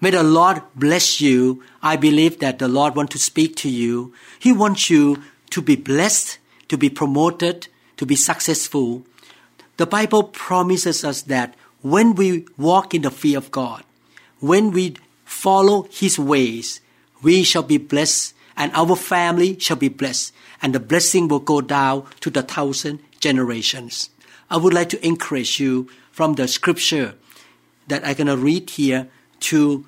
May the Lord bless you. I believe that the Lord wants to speak to you. He wants you to be blessed, to be promoted, to be successful. The Bible promises us that when we walk in the fear of God, when we follow His ways, we shall be blessed and our family shall be blessed and the blessing will go down to the thousand generations. I would like to encourage you from the scripture that I'm going to read here to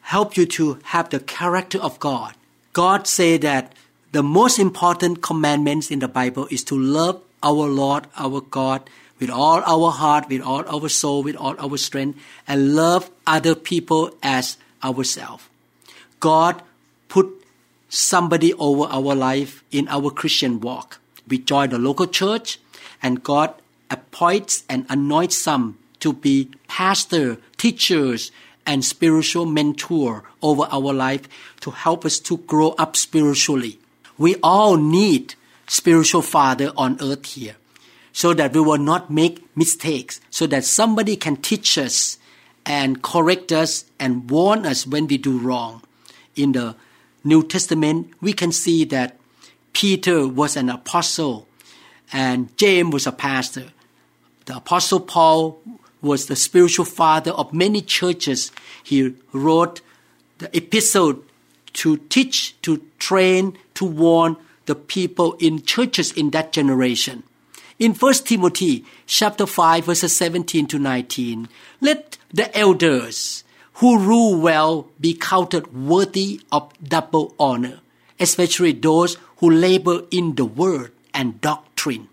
help you to have the character of God. God said that the most important commandments in the Bible is to love our Lord, our God, with all our heart, with all our soul, with all our strength, and love other people as ourselves. God put somebody over our life in our Christian walk. We join the local church, and God appoints and anoints some to be pastor, teachers, and spiritual mentor over our life to help us to grow up spiritually. We all need spiritual father on earth here so that we will not make mistakes, so that somebody can teach us and correct us and warn us when we do wrong. In the New Testament, we can see that Peter was an apostle and James was a pastor. The apostle Paul was the spiritual father of many churches. He wrote the epistle to teach, to train, to warn the people in churches in that generation. In 1 Timothy chapter 5 verses 17 to 19, let the elders who rule well be counted worthy of double honor, especially those who labor in the word and doctrine.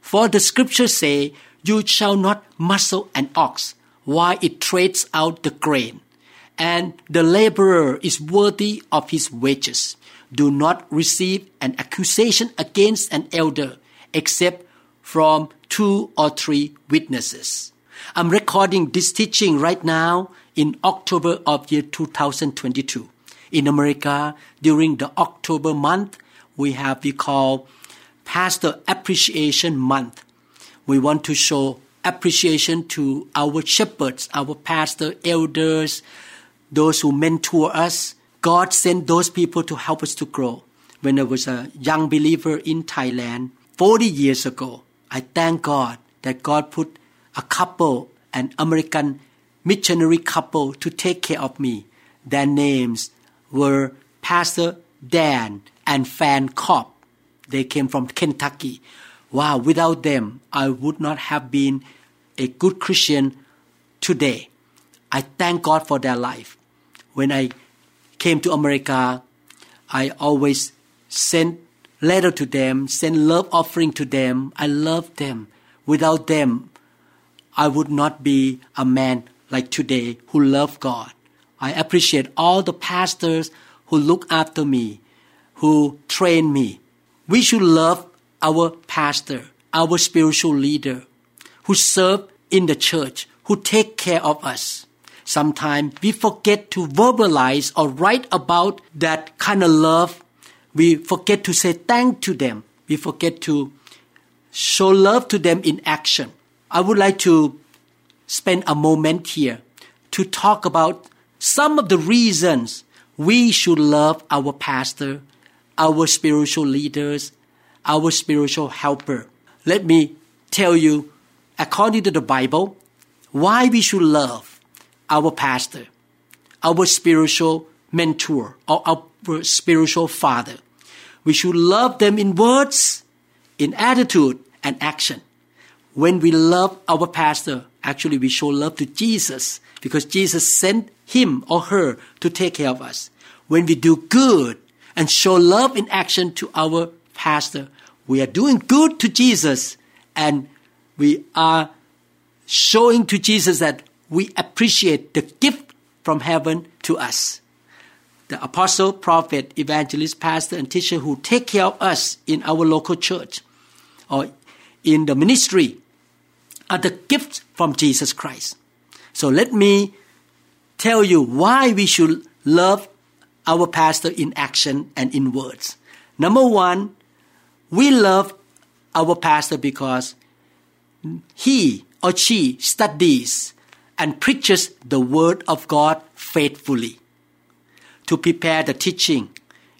For the scriptures say, you shall not muzzle an ox while it treads out the grain, and the laborer is worthy of his wages. Do not receive an accusation against an elder except from two or three witnesses. I'm recording this teaching right now in October of year 2022. In America, during the October month, we have we call Pastor Appreciation Month. We want to show appreciation to our shepherds, our pastor, elders, those who mentor us. God sent those people to help us to grow. When I was a young believer in Thailand 40 years ago, I thank God that God put a couple, an American missionary couple, to take care of me. Their names were Pastor Dan and Fan Cobb. They came from Kentucky. Wow, without them, I would not have been a good Christian today. I thank God for their life. When I came to America, I always sent letter to them, send love offering to them. I love them. Without them, I would not be a man like today who love God. I appreciate all the pastors who look after me, who train me. We should love our pastor, our spiritual leader, who serve in the church, who take care of us. Sometimes we forget to verbalize or write about that kind of love we forget to say thank to them. We forget to show love to them in action. I would like to spend a moment here to talk about some of the reasons we should love our pastor, our spiritual leaders, our spiritual helper. Let me tell you, according to the Bible, why we should love our pastor, our spiritual mentor, or our spiritual father. We should love them in words, in attitude, and action. When we love our pastor, actually we show love to Jesus because Jesus sent him or her to take care of us. When we do good and show love in action to our pastor, we are doing good to Jesus and we are showing to Jesus that we appreciate the gift from heaven to us. the apostle, prophet, evangelist, pastor, and teacher who take care of us in our local church or in the ministry are the gifts from Jesus Christ. So let me tell you why we should love our pastor in action and in words. Number one, we love our pastor because he or she studies and preaches the word of God faithfully. To prepare the teaching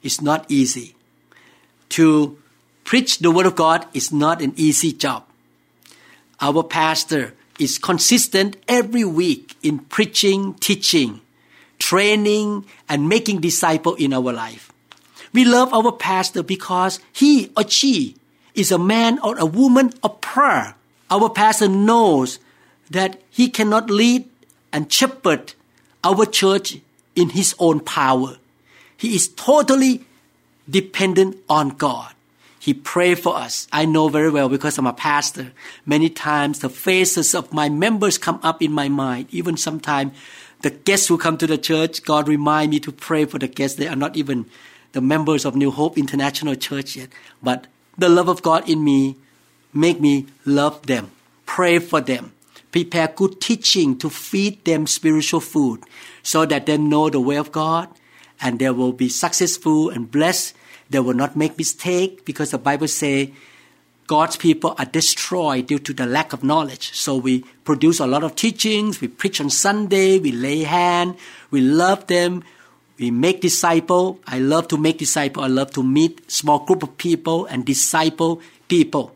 is not easy. To preach the word of God is not an easy job. Our pastor is consistent every week in preaching, teaching, training, and making disciples in our life. We love our pastor because he or she is a man or a woman of prayer. Our pastor knows that he cannot lead and shepherd our church in his own power. He is totally dependent on God. He prayed for us. I know very well because I'm a pastor. Many times the faces of my members come up in my mind. Even sometimes the guests who come to the church, God remind me to pray for the guests. They are not even the members of New Hope International Church yet. But the love of God in me make me love them, pray for them, prepare good teaching to feed them spiritual food so that they know the way of God and they will be successful and blessed they will not make mistake because the Bible say God's people are destroyed due to the lack of knowledge. So we produce a lot of teachings. We preach on Sunday. We lay hand. We love them. We make disciple. I love to make disciple. I love to meet small group of people and disciple people.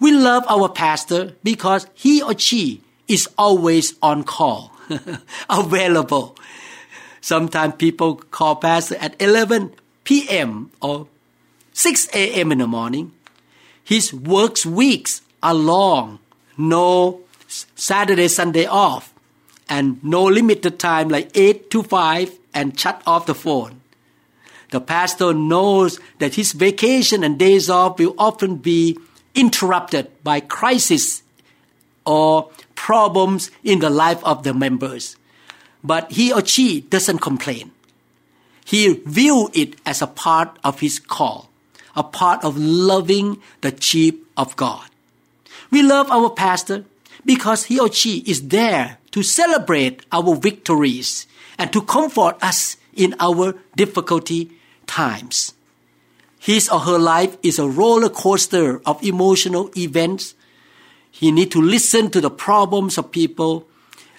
We love our pastor because he or she is always on call, available. Sometimes people call pastor at 11 p.m. or 6 a.m. in the morning. His works weeks are long, no Saturday, Sunday off, and no limited time like 8 to 5 and shut off the phone. The pastor knows that his vacation and days off will often be interrupted by crisis or problems in the life of the members. But he or she doesn't complain. He viewed it as a part of his call, a part of loving the sheep of God. We love our pastor because he or she is there to celebrate our victories and to comfort us in our difficulty times. His or her life is a roller coaster of emotional events. He need to listen to the problems of people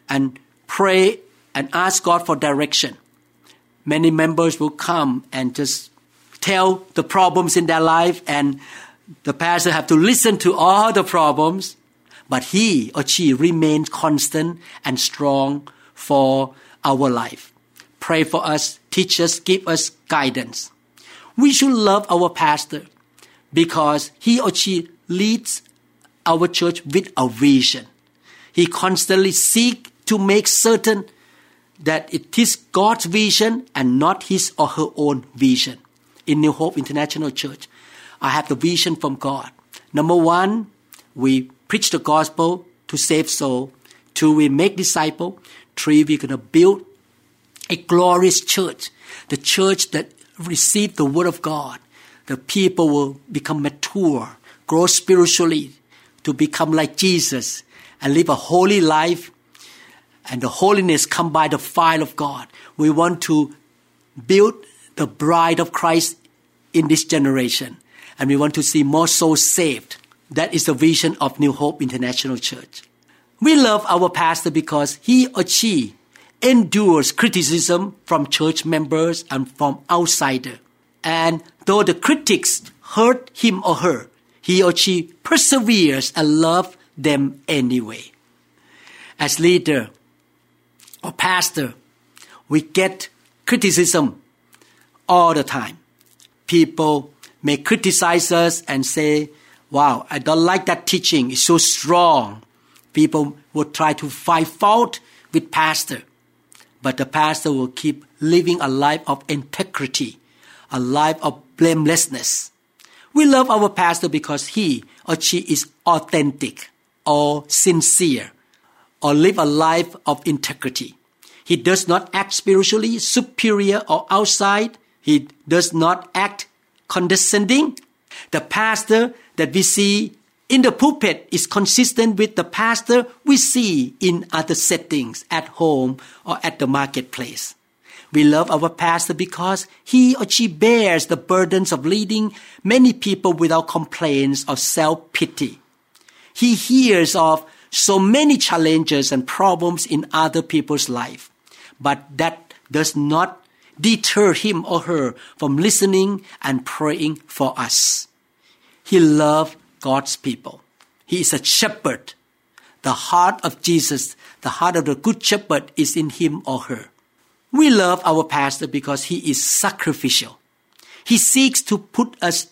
and pray and ask God for direction many members will come and just tell the problems in their life and the pastor have to listen to all the problems but he or she remains constant and strong for our life pray for us teach us give us guidance we should love our pastor because he or she leads our church with a vision he constantly seek to make certain that it is God's vision and not his or her own vision. In New Hope International Church, I have the vision from God. Number one, we preach the gospel to save soul. Two, we make disciple. Three, we're going to build a glorious church, the church that received the word of God. The people will become mature, grow spiritually, to become like Jesus, and live a holy life and the holiness come by the fire of God. We want to build the bride of Christ in this generation, and we want to see more souls saved. That is the vision of New Hope International Church. We love our pastor because he or she endures criticism from church members and from outsiders. And though the critics hurt him or her, he or she perseveres and loves them anyway. As leader, or pastor, we get criticism all the time. People may criticize us and say, wow, I don't like that teaching. It's so strong. People will try to find fault with pastor. But the pastor will keep living a life of integrity, a life of blamelessness. We love our pastor because he or she is authentic or sincere or live a life of integrity. He does not act spiritually superior or outside. He does not act condescending. The pastor that we see in the pulpit is consistent with the pastor we see in other settings at home or at the marketplace. We love our pastor because he or she bears the burdens of leading many people without complaints or self pity. He hears of so many challenges and problems in other people's life, but that does not deter him or her from listening and praying for us. He loves God's people. He is a shepherd. The heart of Jesus, the heart of the good shepherd is in him or her. We love our pastor because he is sacrificial. He seeks to put us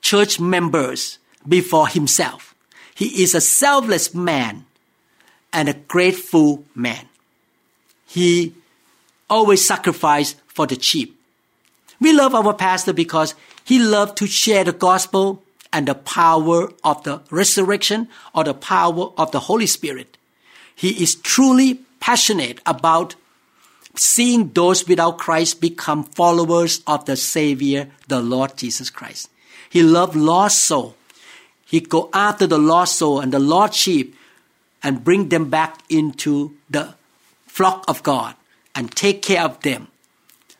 church members before himself. He is a selfless man and a grateful man. He always sacrificed for the sheep. We love our pastor because he loved to share the gospel and the power of the resurrection or the power of the Holy Spirit. He is truly passionate about seeing those without Christ become followers of the Savior, the Lord Jesus Christ. He loved lost soul. He go after the lost soul and the lost sheep and bring them back into the flock of God and take care of them.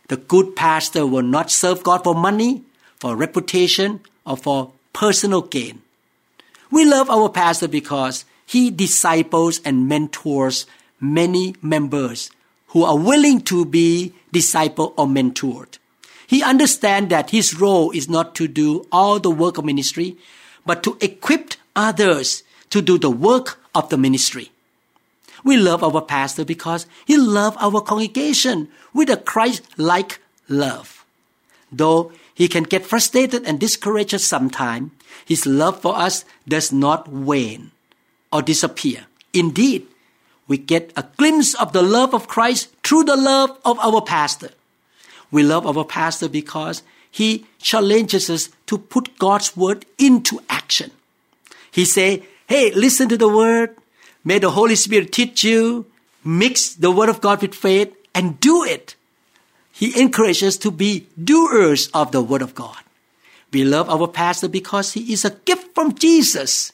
The good pastor will not serve God for money, for reputation, or for personal gain. We love our pastor because he disciples and mentors many members who are willing to be discipled or mentored. He understands that his role is not to do all the work of ministry, but to equip others to do the work of the ministry. We love our pastor because he loves our congregation with a Christ-like love. Though he can get frustrated and discouraged sometimes, his love for us does not wane or disappear. Indeed, we get a glimpse of the love of Christ through the love of our pastor. We love our pastor because he challenges us to put God's word into action. He say, "Hey, listen to the word. May the Holy Spirit teach you. Mix the word of God with faith and do it." He encourages us to be doers of the word of God. We love our pastor because he is a gift from Jesus.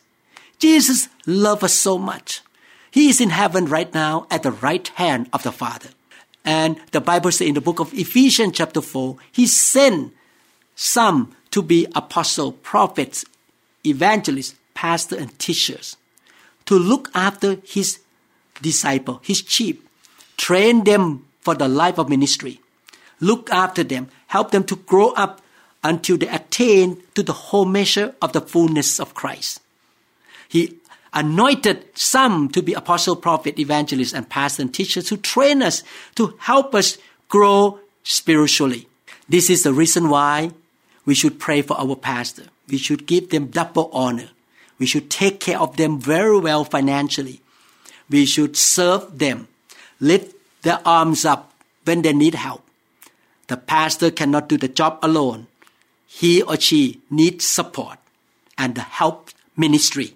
Jesus loves us so much. He is in heaven right now at the right hand of the Father. And the Bible says in the book of Ephesians chapter 4, He sent some to be apostle, prophets, evangelists, pastors, and teachers to look after His disciple, His sheep, train them for the life of ministry, look after them, help them to grow up until they attain to the whole measure of the fullness of Christ. He anointed some to be apostle, prophet, evangelist, and pastor and teachers to train us to help us grow spiritually. This is the reason why we should pray for our pastor. We should give them double honor. We should take care of them very well financially. We should serve them, lift their arms up when they need help. The pastor cannot do the job alone. He or she needs support and the help ministry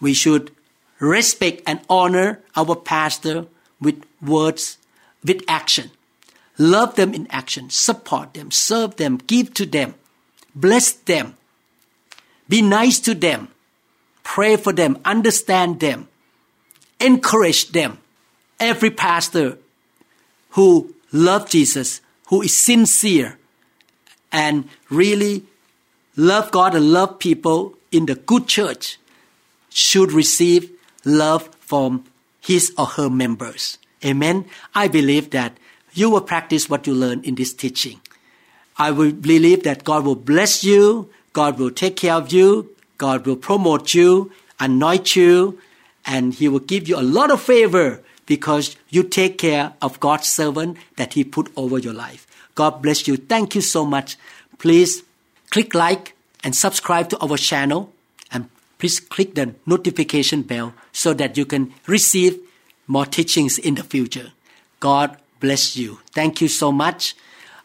we should respect and honor our pastor with words, with action. Love them in action, support them, serve them, give to them, bless them, be nice to them, pray for them, understand them, encourage them. Every pastor who loves Jesus, who is sincere and really love God and love people in the good church, should receive love from his or her members. Amen. I believe that you will practice what you learn in this teaching. I will believe that God will bless you, God will take care of you, God will promote you, anoint you, and He will give you a lot of favor because you take care of God's servant that He put over your life. God bless you. Thank you so much. Please click like and subscribe to our channel and please click the notification bell so that you can receive more teachings in the future. God bless you. Thank you so much.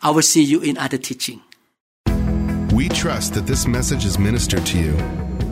I will see you in other teaching. We trust that this message is ministered to you.